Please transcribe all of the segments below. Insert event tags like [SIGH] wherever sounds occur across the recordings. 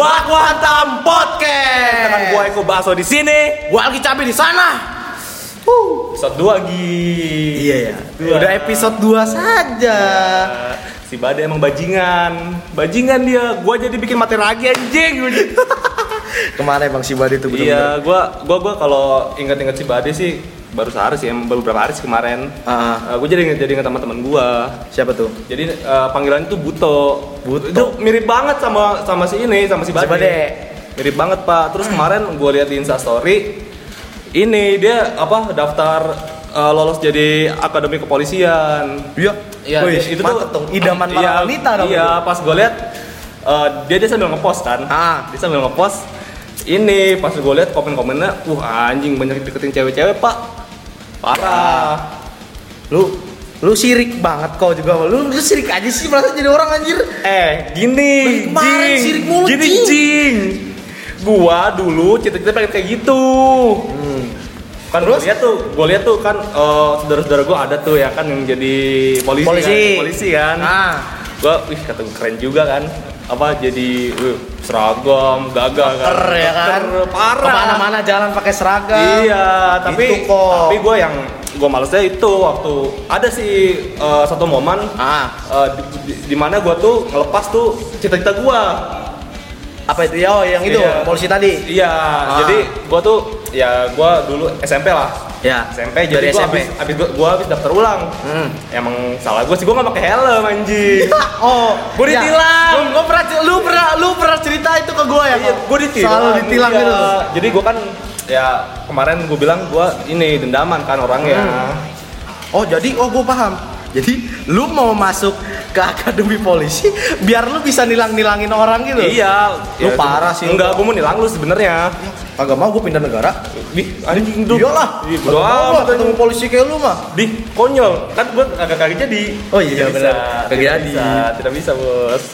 Baku Hantam Podcast Dengan gua Eko Baso di sini. Gua lagi cabe di sana. Episode 2 Gi. Iya ya. Dua. Udah episode 2 saja. Eh, Si Bade emang bajingan. Bajingan dia. Gua jadi bikin materi lagi anjing. [LAUGHS] Ke mana Bang si Bade itu iya, gua gua gua kalau ingat-ingat si Bade sih baru sehari sih, baru beberapa hari sih kemarin. Ah. Eh, gua jadi jadi ingat teman-teman gua. Siapa tuh? Jadi eh, panggilannya tuh Buto. Buto. Itu mirip banget sama sama si ini, sama si Si Bade. Mirip banget, Pak. Terus kemarin gua lihat di Insta story ini dia apa daftar eh, lolos jadi akademi kepolisian. Iya. Iya, itu tuh dong. Idaman para iya, wanita dong. Iya, pas gue lihat eh, dia dia sambil ngepost kan. Ah. Dia sambil ngepost ini pas gue lihat komen-komennya, wah anjing banyak deketin cewek-cewek, Pak. Parah. Lu lu sirik banget kau juga. Lu, lu sirik aja sih merasa jadi orang anjir. Eh, gini, kemarin sirik mulu, Gini, Jing. Jing. Gua dulu cita-cita pengen kayak gitu. Kan gue Terus? lihat tuh, gue lihat tuh kan eh, saudara-saudara gue ada tuh ya kan yang jadi polisi, Polisi. kan, polisi kan. Ah. Gue, wih kata gue keren juga kan. Apa jadi wih, seragam, gagah kan. Ya kan. Parah. Ke mana-mana jalan pakai seragam. Iya, tapi Itu kok. tapi gue yang gue malesnya itu waktu ada sih eh, satu momen Ah. eh, di, di, di mana gue tuh ngelepas tuh cita-cita gue. Apa itu ya? Oh, yang itu Iya. polisi tadi. Iya, jadi gue tuh ya gue dulu SMP lah. Ya. SMP Dari jadi gue SMP. habis habis gua, gua habis daftar ulang. Hmm. Emang salah gue sih gue nggak pakai helm anjing. [LAUGHS] Oh, Gua ditilang. Gue gua pernah lu pernah lu pernah cerita itu ke gue ya? Iya, gue ditilang. Selalu ditilang Iya. gitu. Jadi gue kan ya kemarin gue bilang gue ini dendaman kan orangnya. Hmm. Oh, jadi oh gue paham. Jadi lu mau masuk ke akademi polisi biar lu bisa nilang-nilangin orang gitu. Iya, Lu ya, parah sih, Enggak, gue mau nilang lu sebenarnya. Kagak mau gue pindah negara. Wih, anjing tuh. Iyalah. Bodo amat ketemu polisi kayak lu mah. Di konyol, kan gue kagak kagak jadi. Oh iya, benar. Kagak tidak jadi. bisa, tidak bisa bos.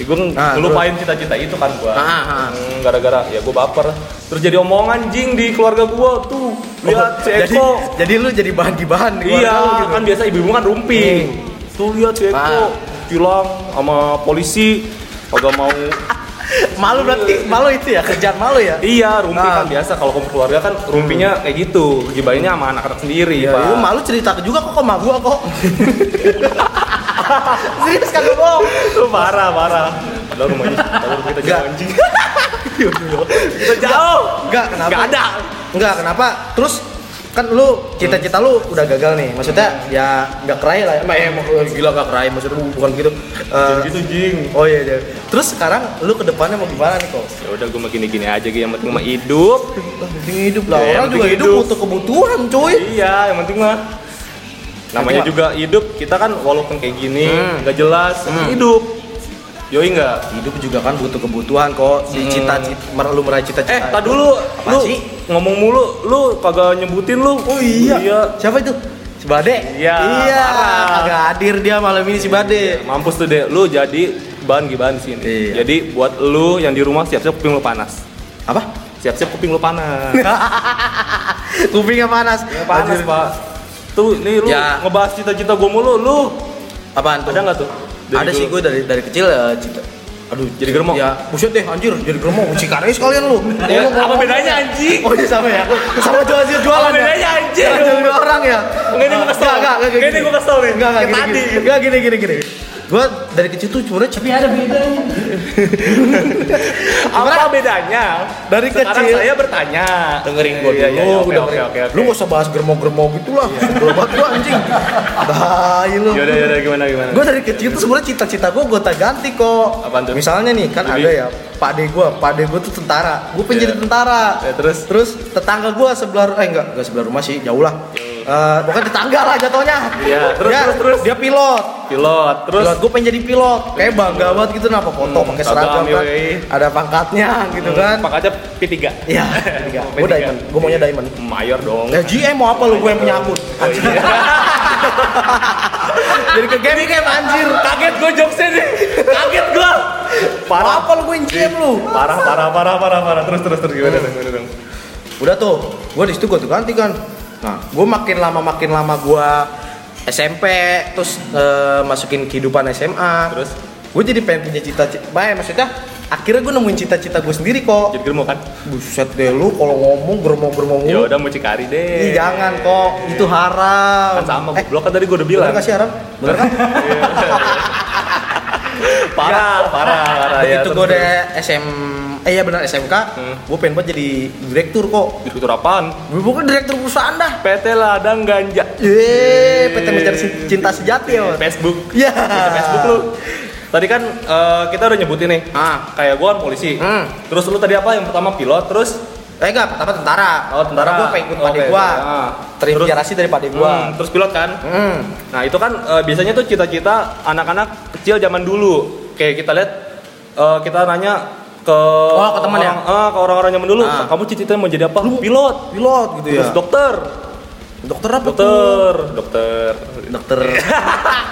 Ya, gue Nah, ngelupain cita-cita itu kan gue. Ah, ah, ah. Gara-gara ya gue baper. Terus jadi omongan jing di keluarga gue tuh. Lihat si Oh, jadi, Eko. jadi lu jadi bahan gibahan di keluarga Iya, lu gitu. kan biasa ibu-ibu kan rumping. Tuh lihat si Eko tilang sama polisi kagak mau Malu berarti malu itu ya kerjaan malu ya. Iya, rumpi Ah. kan biasa kalau kumpul keluarga kan rumpinya kayak gitu. Gibainnya sama anak-anak sendiri, Iya, Pak. lu malu cerita juga kok sama gua kok. [LAUGHS] Serius kagak bohong. Lu parah, parah. Padahal rumahnya, rumah kita jauh anjing. [LAUGHS] kita jauh. Enggak, kenapa? Enggak ada. Enggak, kenapa? Terus kan lu cita-cita lu udah gagal nih. Maksudnya ya nggak kerai lah ya. Emang gila nggak kerai maksudnya lu bukan gitu. Jangan gitu, Jing. Oh iya, iya. Terus sekarang lu ke depannya mau gimana nih kok? Ya udah gue mah gini-gini aja, Gi. yang penting mah hidup. Penting hidup lah. Ya, Orang juga hidup hidup. butuh kebutuhan, cuy. Iya, yang penting mah namanya juga hidup. Kita kan walaupun kayak gini, Hmm. nggak jelas, Hmm. hidup. Yoi enggak? Hidup juga kan butuh kebutuhan kok. Si Hmm. cita-cita lu meraih cita-cita. Eh, tak dulu, Apa lu sih? ngomong mulu, lu kagak nyebutin lu. Oh iya. iya. Siapa itu? Si Bade? Iya, Iya. parah. Agak hadir dia malam ini si Bade. Mampus tuh deh, lu jadi bahan gibahan di sini. Iya. Jadi buat lu yang di rumah siap-siap kuping lu panas. Apa? Siap-siap kuping lu panas. [LAUGHS] Kupingnya panas. panas, Anjir. Pak. Tuh, nih lu Ya. ngebahas cita-cita gua mulu, lu Apaan tuh? ada nggak tuh? Dari ada sih gue dari dari kecil ya cita. Aduh, jadi geremok. Ya, buset deh anjir, jadi geromong Cikarang sekalian lu. Ya, Ngomong- apa bedanya anjing? Oh iya sama ya. Sama jual jual jualan Apa bedanya, ya. anjing? Jual jual orang ya. Enggak, ini gua kesel. Enggak, enggak, enggak, Ini gua kesel nih. Enggak, enggak, gini, gini. Gini, gini, Gua dari kecil tuh sebenarnya tapi ada bedanya. [LAUGHS] Apa bedanya? Dari Sekarang kecil. saya bertanya. dengerin gua Iya, dulu, iya, iya, oke, dengerin. oke, oke. Lu gak usah bahas germo-germo gitu lah. Sebel banget gua anjing. Tai lu. Yaudah, yaudah, gimana, gimana? Gue dari kecil tuh sebenarnya cita-cita gue gue tak ganti kok. Apaan tuh? Misalnya nih kan Jadi? ada ya Pak De gue, Pak De gue tuh tentara. Gue pengen Iya. jadi tentara. Ya, terus? Terus tetangga gue sebelah eh enggak, enggak sebelah rumah sih, jauh lah. Eh, bukan tetangga lah jatuhnya. Iya, terus, dia, terus, terus. Dia pilot. Pilot, terus pilot gue pengen jadi pilot. Kayak bangga banget gitu nah foto Hmm, pakai seragam, kan. yoi. Ada pangkatnya gitu kan. Pak aja P3. Iya, [LAUGHS] gue P3. diamond. Gue maunya diamond. Mayor dong. Ya GM mau apa lu gue yang punya akun. Oh, iya. [LAUGHS] Jadi ke game game anjir. [LAUGHS] Kaget gue jokesnya nih. Kaget gue. Mau Parah. apa lu gue GM lu? Parah, parah, parah, parah, parah. Terus, terus, terus gimana, dong, gimana dong? Udah tuh, gue di situ gue tuh ganti kan. Nah, gue makin lama makin lama gue SMP, terus eh, masukin kehidupan SMA. Terus? gue jadi pengen punya cita-cita. Baik, maksudnya akhirnya gue nemuin cita-cita gue sendiri kok Jadi germo kan? buset deh lu kalau ngomong geromong-geromong Ya mulu udah mucikari deh. Ih, jangan kok itu haram Kan sama eh, goblok kan tadi gue udah bilang. bener gak sih haram? bener kan? [LAUGHS] [LAUGHS] Parah, parah, parah ya. begitu gue udah SM eh iya benar SMK Hmm. gue pengen banget jadi direktur kok Direktur apaan? gue bukan direktur perusahaan dah PT Ladang Ganja. Yeay, PT Mencari Cinta Sejati ya? Facebook. Iya PT Facebook lu. Tadi kan eh, kita udah nyebutin nih. Ah. Kayak gua kan polisi. Hmm. Terus lu tadi apa? Yang pertama pilot, terus Eh enggak, pertama tentara Oh, tentara. gue pengen ikut Oke, pade gue ah. Terinspirasi dari pade gue Hmm, terus pilot kan? hmm. Nah itu kan eh, biasanya tuh cita-cita anak-anak kecil zaman dulu. Kayak kita lihat, eh, kita nanya ke Oh, ke teman ya? eh, ke orang-orang zaman dulu. Ah. Kamu cita-cita mau jadi apa? Pilot. Pilot gitu ya Terus dokter. Dokter apa tuh? Dokter, dokter. Dokter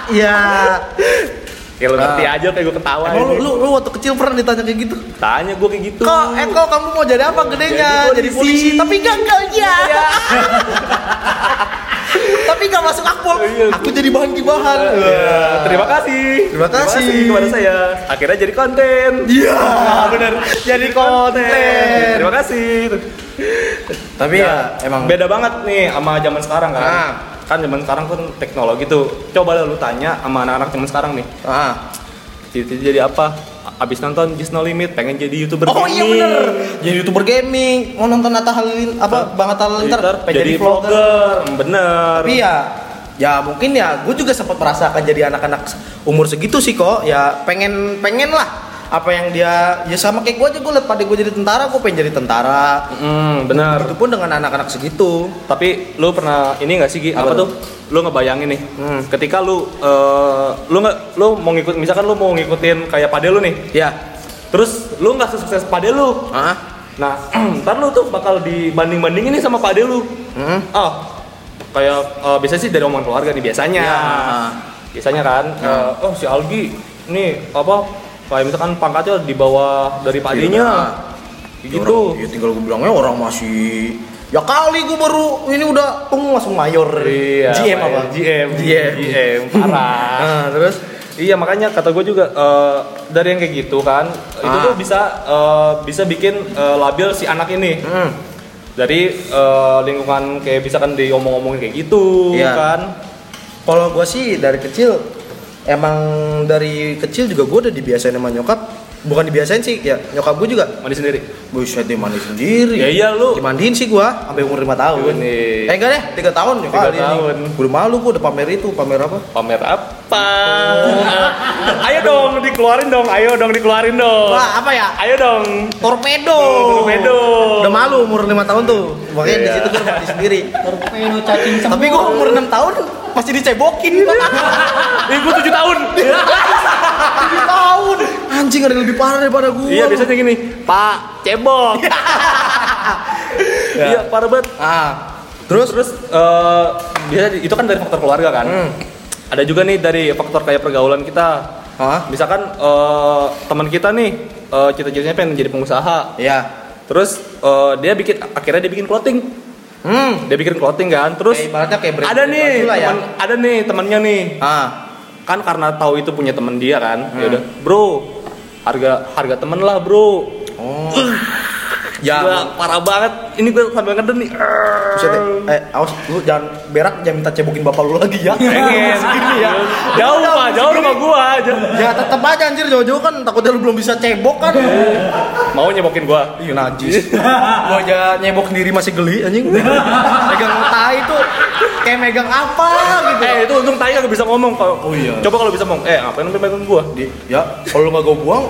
[LAUGHS] Iya Kayak lu ngerti Ah. aja kayak gue ketawa. Emang lu, ini. lu, lu waktu kecil pernah ditanya kayak gitu? Tanya gue kayak gitu. Kok, eh kok kamu mau jadi apa gedenya? Jadi Jadi, polisi. polisi Tapi gagal ya [LAUGHS] Tapi gak masuk akpol Iya. Aku jadi bahan gibahan Ya, terima kasih. Terima kasih. kepada saya. Akhirnya jadi konten. Iya bener Jadi konten Terima kasih. Tapi ya emang beda banget nih sama zaman sekarang kan. Ah. Kan zaman sekarang kan teknologi tuh. Coba lu tanya sama anak-anak zaman sekarang nih. ah. Cita-cita jadi apa? Abis nonton Just No Limit, pengen jadi youtuber Oh iya gaming. bener Jadi youtuber gaming Mau nonton Atta Halil Apa Bang Atta Halilintar Ntar pengen jadi vlogger, bener. Tapi ya Ya mungkin ya gue juga sempat merasakan jadi anak-anak umur segitu sih kok Ya pengen pengen lah apa yang dia ya sama kayak gue aja gue liat pada gue jadi tentara gue pengen jadi tentara Hmm, bener. itu pun dengan anak-anak segitu Tapi lu pernah ini gak sih Gi? Apa Apa, tuh? Lu ngebayangin nih. Hmm. Ketika lu eh, lu nggak lu mau ngikut misalkan lu mau ngikutin kayak pade lu nih. ya Terus lu nggak sukses pade lu. ah Nah, [CLEARS THROAT] ntar lu tuh bakal dibanding-bandingin nih sama pade lu. Hmm. Oh, kayak eh, biasanya sih dari omongan keluarga nih biasanya. Ya. Biasanya kan, eh, oh si Algi nih apa kayak misalkan pangkatnya di bawah dari padenya. Ah. Gitu. ya tinggal gue bilangnya orang masih ya kali gue baru ini udah tunggu langsung mayor Iya, GM apa GM, GM GM, parah. [LAUGHS] nah, terus Iya makanya kata gue juga eh, dari yang kayak gitu kan itu Ah. tuh bisa eh, bisa bikin eh, labil si anak ini hmm. dari eh, lingkungan kayak bisa kan diomong-omongin kayak gitu Iya. kan Kalau gue sih dari kecil emang dari kecil juga gue udah dibiasain sama nyokap. Bukan dibiasain sih, ya nyokap gue juga. mandi sendiri Buset dia mandi sendiri. Ya iya, lu. Dimandiin sih gue sampai umur 5 tahun. Ini. Eh enggak deh, 3 tahun ya Tiga kali tahun. Nih. Gue udah malu gue udah pamer itu, pamer apa? pamer apa [LAUGHS] ayo dong dikeluarin dong ayo dong dikeluarin dong Wah, apa ya? ayo dong Torpedo. Torpedo. Udah malu umur 5 tahun tuh. Makanya di Iya. situ gue mandi sendiri. Torpedo cacing semua. Tapi gue umur 6 tahun masih dicebokin. [LAUGHS] Ih, gue tujuh tahun 7 tahun. Anjing ada yang lebih parah daripada gue. iya biasanya gini pak cebok [LAUGHS] iya parah banget Ah. Terus terus eh, biasa itu kan dari faktor keluarga kan. Hmm. Ada juga nih dari faktor kayak pergaulan kita. Hah? Misalkan eh, teman kita nih eh, cita-citanya pengen jadi pengusaha. Iya. Terus eh, dia bikin akhirnya dia bikin clothing. Hmm. Dia bikin clothing kan. Terus Kayak ibaratnya kayak brand- ada brand nih lah ya. ada nih temannya nih. Ah. Kan karena tahu itu punya teman dia kan. Hmm. Ya udah, "Bro, harga harga temen lah, Bro." Oh. Ya. Gila, parah banget. Ini gue sambil ngeden nih. Buset deh. Eh, awas lu jangan berak jangan minta cebokin bapak lu lagi ya. Pengen Segini ya. Jauh pak, jauh rumah gua aja. Ya tetep aja anjir jauh-jauh kan takutnya lu belum bisa cebok kan. Mau nyebokin gua. Iya najis. Gua aja nyebok sendiri masih geli anjing. Megang tai tuh kayak megang apa gitu. Eh itu untung tai gak bisa ngomong kalau. Oh iya. Coba kalau bisa ngomong. Eh ngapain lu pegang gua? Di, ya kalau lu nggak gua buang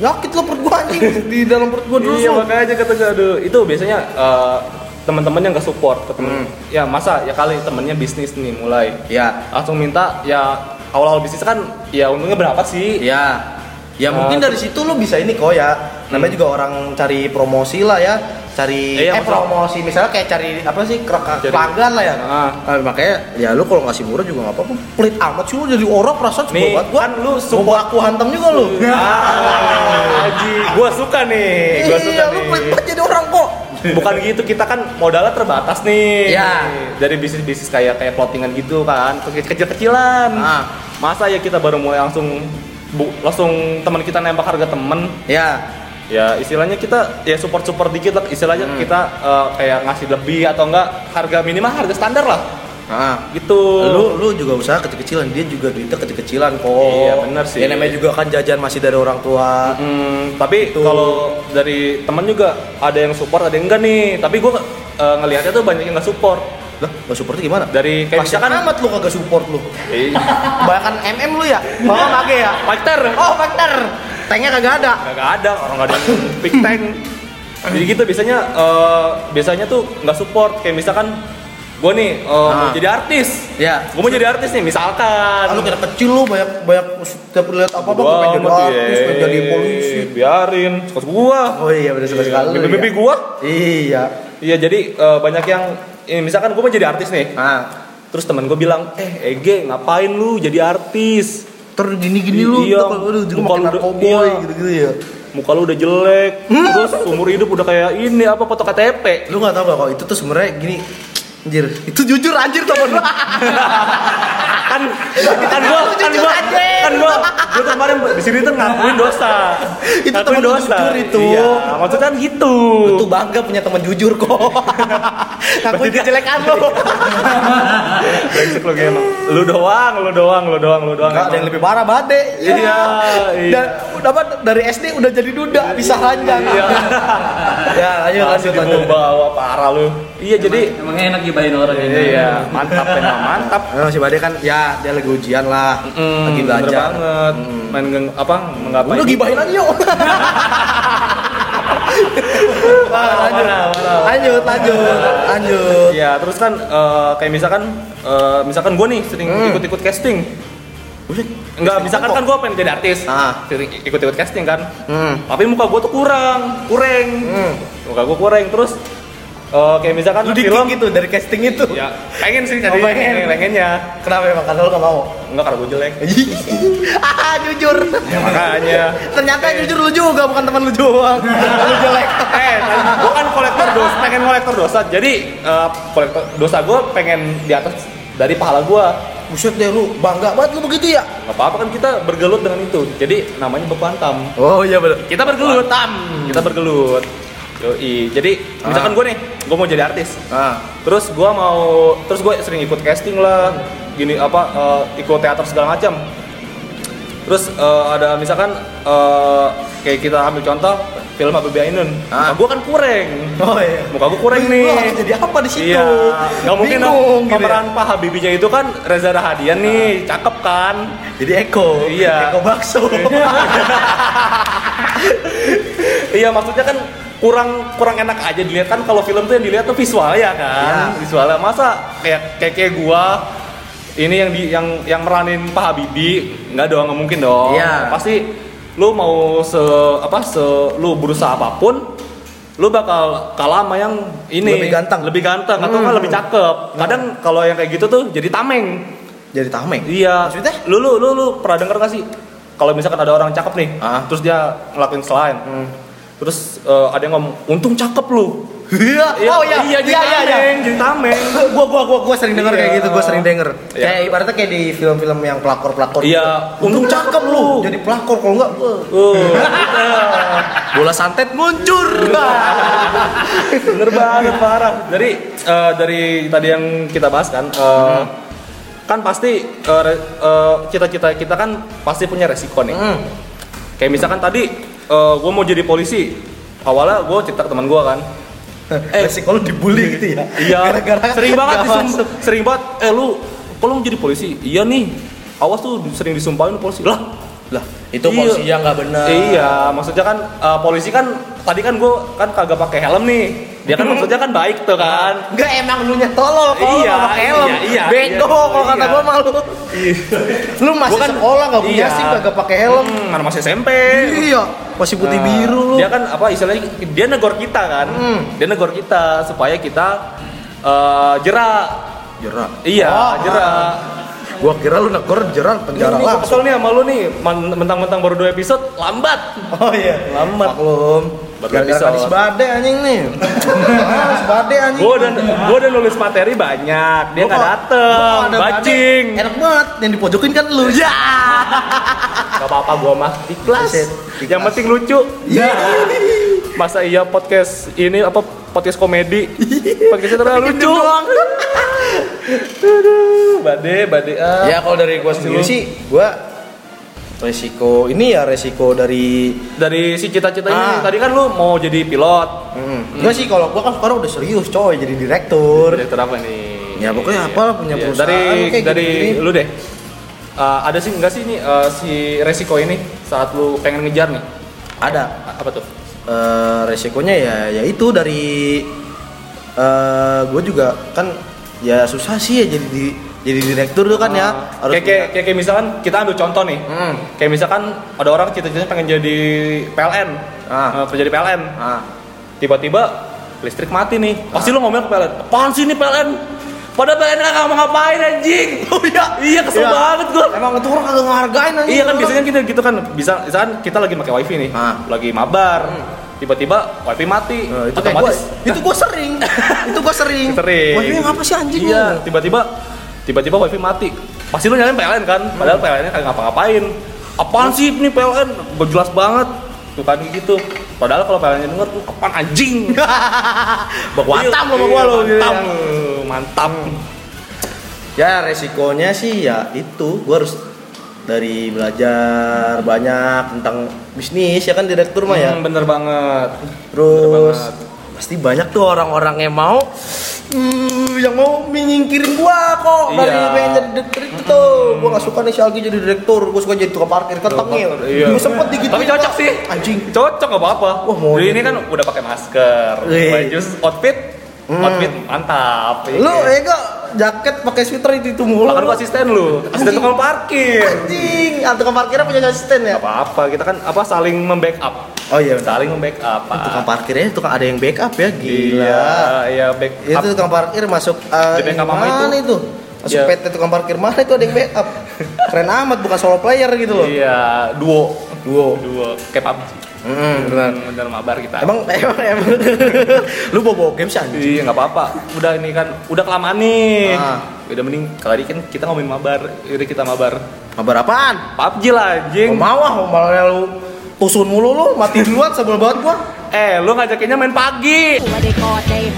yakit lo perut gua anjing di dalam perut gua dulu. Iya makanya kata gue aduh itu biasanya eh, teman-teman yang gak support ke temen. Hmm. Ya masa ya kali temennya bisnis nih mulai. Ya. Langsung minta ya awal-awal bisnis kan ya untungnya berapa sih? Ya. Ya mungkin Ah, dari situ lu bisa ini kok ya. Namanya juga orang cari promosi lah ya. Cari Iya, eh betul. promosi misalnya kayak cari apa sih ker- Cari- pelanggan lah ya. Ah. Eh, makanya ya lu kalau ngasih murah juga nggak apa-apa. Pelit amat sih lu jadi orang perasaan Nih, coba gua. kan lu Iya. aku hantam juga lu. Ah, Haji, gua suka nih, gua suka Iya, lu nih. pelit banget jadi orang kok. Bukan gitu, kita kan modalnya terbatas nih. Iya. Dari bisnis-bisnis kayak kayak clothingan gitu kan, kecil-kecilan. Ah. Masa ya kita baru mulai langsung bu- langsung teman kita nembak harga temen Ya. ya istilahnya kita ya support support dikit lah istilahnya Hmm. kita eh, kayak ngasih lebih atau enggak harga minimal harga standar lah Nah, gitu lu lu juga usaha kecil-kecilan, dia juga duitnya kecil-kecilan kok. Iya, bener sih. Ya namanya juga kan jajan masih dari orang tua. Hmm, tapi Gitu. kalau dari teman juga ada yang support ada yang enggak nih tapi gue ngelihatnya tuh banyak yang nggak support Lah, gak supportnya gimana? dari kayak Kasihan misalkan amat lu kagak support lu. eh, Kebanyakan MM lu ya? Oh, kagak ya? fighter Oh, factor. Tanknya kagak ada. Gak ada, orang gak ada [LAUGHS] big tank Jadi gitu biasanya eh, Biasanya tuh nggak support Kayak misalkan Gue nih eh, mau Ah. jadi artis Ya. Gue mau jadi artis nih, misalkan Kalau kira kecil lu banyak banyak setiap lihat apa apa pengen jadi artis, pengen jadi polisi. Biarin, suka gua Oh iya benar suka sekali. lu Mimpi-mimpi ya. gua Iya. Iya jadi eh, banyak yang ini misalkan gue mau jadi artis nih Nah, Terus temen gue bilang, eh Ege ngapain lu jadi artis? terus gini-gini lu, Iya, juga muka lu udah- iya. gitu-gitu ya. Muka lu udah jelek, terus umur hidup udah kayak ini apa foto KTP Lu gak tau gak kalau itu tuh sebenarnya gini Anjir, itu jujur anjir temen lu [LAUGHS] kan kan gua kan gua aja. kan gua. Gua kemarin di sini tuh ngakuin dosa. Itu ngakuin lu jujur itu. iya maksudnya kan gitu. Lu tuh bangga punya teman jujur kok. [LAUGHS] Ngakuin kejelekan lu. [LAUGHS] Brengsek lu emang lu doang lu doang lu doang lu doang. Enggak, ada yang lebih parah bade. Iya, iya. Dan udah apa, dari SD udah jadi duda, bisa ranjang. Iya. Ya, lanjut masih lanjut. lanjut dibawa parah lu. Iya jadi Emang enak gibahin orang ini. iya mantap memang mantap. Si Bade kan ya dia lagi ujian lah, Mm, lagi bener belajar. banget main geng- apa menggapai Udah gibahin aja yuk. [LAUGHS] Ah, lanjut, mana, mana. lanjut, lanjut, lanjut. Iya, terus kan eh, kayak misalkan eh, misalkan gue nih sering Hmm. ikut-ikut casting. Enggak, misalkan kan gue pengen jadi artis. Ah. Sering ikut-ikut casting kan. Hmm. Tapi muka gue tuh kurang, kurang. Hmm. Muka gue kurang terus eh, kayak misalkan Lu film gitu dari casting itu. Ya, pengen sih jadi Oh, pengen. pengennya. Kenapa emang karena lu gak mau? Enggak karena gue jelek. [LAUGHS] ah, jujur. Ya, makanya. Ternyata jujur lu juga bukan teman lu doang. [LAUGHS] lu jelek. eh, gue kan kolektor dosa, pengen kolektor dosa. Jadi eh, kolektor dosa gue pengen di atas dari pahala gue. Buset deh lu, bangga banget lu begitu ya? Gak apa-apa kan kita bergelut dengan itu. Jadi namanya berkuantam. Oh iya benar. Kita bergelut. Kita bergelut. Yoi. Jadi misalkan Ah. gue nih, gue mau jadi artis. Ah. Terus gue mau, terus gue sering ikut casting lah, gini apa, eh, ikut teater segala macam. Terus eh, ada misalkan eh, kayak kita ambil contoh film Habibie Ainun. Ah. Gue kan kurang. Oh iya. Muka gue kurang Lu nih. harus jadi apa di situ? Iya, nggak mungkin dong. Bingung gitu ya. Pemeran Pak itu kan Reza Rahadian nih, cakep kan? Jadi Eko. Iya. Eko bakso. [LAUGHS] iya maksudnya kan kurang kurang enak aja dilihat kan kalau film tuh yang dilihat tuh visual ya kan Iya. visualnya masa kayak kayak kayak gua ini yang di yang yang meranin Pak Habibie nggak dong nggak mungkin dong Iya. pasti lu mau se apa se lu berusaha apa pun lu bakal kalah sama yang ini Lebih ganteng. lebih ganteng atau kan lebih cakep kadang kalau yang kayak gitu tuh jadi tameng jadi tameng. iya Maksudnya? lu lu lu lu pernah denger gak sih kalau misalkan ada orang cakep nih Ah. terus dia ngelakuin selain Hmm. Terus eh, ada yang ngomong untung cakep lu Iya. Oh iya. iya jadi iya iya. iya. tameng jadi tameng [LAUGHS] gua gua gua gua sering denger kayak Iya. gitu, gua sering denger. Iya. Kayak ibaratnya kayak di film-film yang pelakor-pelakor. Iya, Untung untung cakep lu. Jadi pelakor kalau enggak Uh, [LAUGHS] bola santet muncul. [LAUGHS] bener banget parah dari eh, dari tadi yang kita bahas kan eh, Hmm. kan pasti eh, re- eh, cita-cita kita kan pasti punya resiko nih Hmm. kayak misalkan tadi gue mau jadi polisi awalnya gue cerita ke teman gue kan [LAUGHS] Eh, resiko lu dibully gitu ya. Iya, [LAUGHS] Gara-gara sering banget nggak disum- sering banget. Eh lu, lu mau jadi polisi? Iya nih. Awas tuh sering disumpahin polisi. Lah, Lah, itu Iya. polisi yang nggak benar. iya, maksudnya kan eh, polisi kan tadi kan gue kan kagak pakai helm nih. Dia kan maksudnya kan baik tuh kan. Enggak emang lu nya tolol kalau Iya, nggak pakai helm. iya, iya, Bego iya, kalau kata iya. gua malu. Lu masih Gua kan- sekolah nggak punya iya. sih kagak pakai helm. Hmm, mana masih SMP. Iya, masih putih Nah, biru lu. Dia kan apa istilahnya dia negor kita kan. Hmm. Dia negor kita supaya kita eh jerak. jerak. Iya, Oh, jerak. Gua kira lu negor jerak penjara Ini langsung. kesel nih sama lu nih, men- mentang-mentang baru dua episode, lambat. Oh iya, Lambat. Maklum. Baru Gara-gara episode. kadis bade anjing nih. Ah, si bade anjing. Gue udah gue udah nulis materi banyak, dia Gua nggak kok- dateng, gua bade, Enak banget, yang dipojokin kan lu. Ya. [LAUGHS] Gak apa-apa gue mah ikhlas. Buset, Yang penting lucu. Ya. Masa iya podcast ini apa podcast komedi? Podcastnya terlalu lucu. [LAUGHS] bade, bade ah. Ya kalau dari gua sendiri sih, gua resiko ini ya resiko dari Dari si cita-cita ini, Ah. tadi kan lu mau jadi pilot. hmm. Enggak sih kalau gua kan sekarang udah serius coy jadi direktur. Direktur apa nih? Ya, pokoknya apa, punya Iya, perusahaan Dari kayak dari gini-gini. lu deh. Uh, ada sih enggak sih nih uh, si resiko ini saat lu pengen ngejar nih? Ada Apa tuh? eh resikonya ya ya itu dari eh gue juga kan ya susah sih ya jadi di, jadi direktur tuh kan ya Ah, kayak, kayak, kayak, kayak misalkan kita ambil contoh nih. Hmm. Kayak misalkan ada orang cita-citanya pengen jadi PLN. Ah. Uh, pengen jadi PLN. ah Tiba-tiba listrik mati nih. Pasti lu ngomel ke PLN. Apaan sih ini PLN? Pada PLN nggak mau ngapain anjing? [LAUGHS] oh iya Iya kesel Iya. banget gua. emang itu orang kagak ngehargain aja Iya kan biasanya kita gitu kan bisa misalkan kita lagi pakai wifi nih, Ah. lagi mabar, tiba-tiba wifi mati, Nah, itu kayak gua, itu gua sering [LAUGHS] itu gua sering sering. wah ini ngapa sih anjing Iya, tiba-tiba tiba-tiba wifi mati. Pasti lu nyalain PLN kan, padahal PLN-nya kagak ngapa-ngapain. Apaan sih ini PLN? Gak jelas banget. Tuh kan gitu. Padahal kalau PLN-nya denger tuh apaan anjing? baku atam lo sama gua lo gitu Mantap. ya. Mantap. ya resikonya sih ya itu gua harus dari belajar banyak tentang bisnis ya kan direktur mah ya Hmm, bener banget. Terus Bener banget. Pasti banyak tuh orang-orang yang mau hmm, yang mau menyingkirin gua kok dari Iya. pengen jadi direktur itu tuh. Gua gak suka nih si Algi jadi direktur, gua suka jadi tukang parkir ketengil. Iya. Gua sempet digituin. Tapi cocok sih. Anjing. Cocok gak apa-apa. Wah, mau Jadi ini kan udah pakai masker. Baju outfit Hmm. outfit mantap. ya Lu kan? ya gak jaket pakai sweater itu itu mulu. Gua asisten lu, asisten tukang parkir. Anjing, ah, tukang parkirnya punya asisten ya? Gak apa-apa, kita kan apa saling membackup. Oh iya, benar. Saling membackup. Pak. Tukang parkirnya tukang ada yang backup ya, gila. Iya, iya backup. Itu tukang parkir masuk uh, Di backup sama mana itu. itu? Masuk Iya. PT tukang parkir mana itu ada yang backup. [LAUGHS] Keren amat bukan solo player gitu loh. Iya, duo. Duo. Duo. Kayak PUBG. Mm, benar. Hmm, bener mabar kita. Emang [LAUGHS] emang emang lu bawa bawa game sih anjing. Iya nggak apa-apa. Udah ini kan udah kelamaan nih. Ah. Udah mending kali kan kita ngomongin mabar. Yaudah kita mabar. Kabar apaan? PUBG lah anjing. Mau mau ah, malah lu tusun mulu lu, mati duluan sebel banget gua. Eh, lu ngajakinnya main pagi. Đây có đầy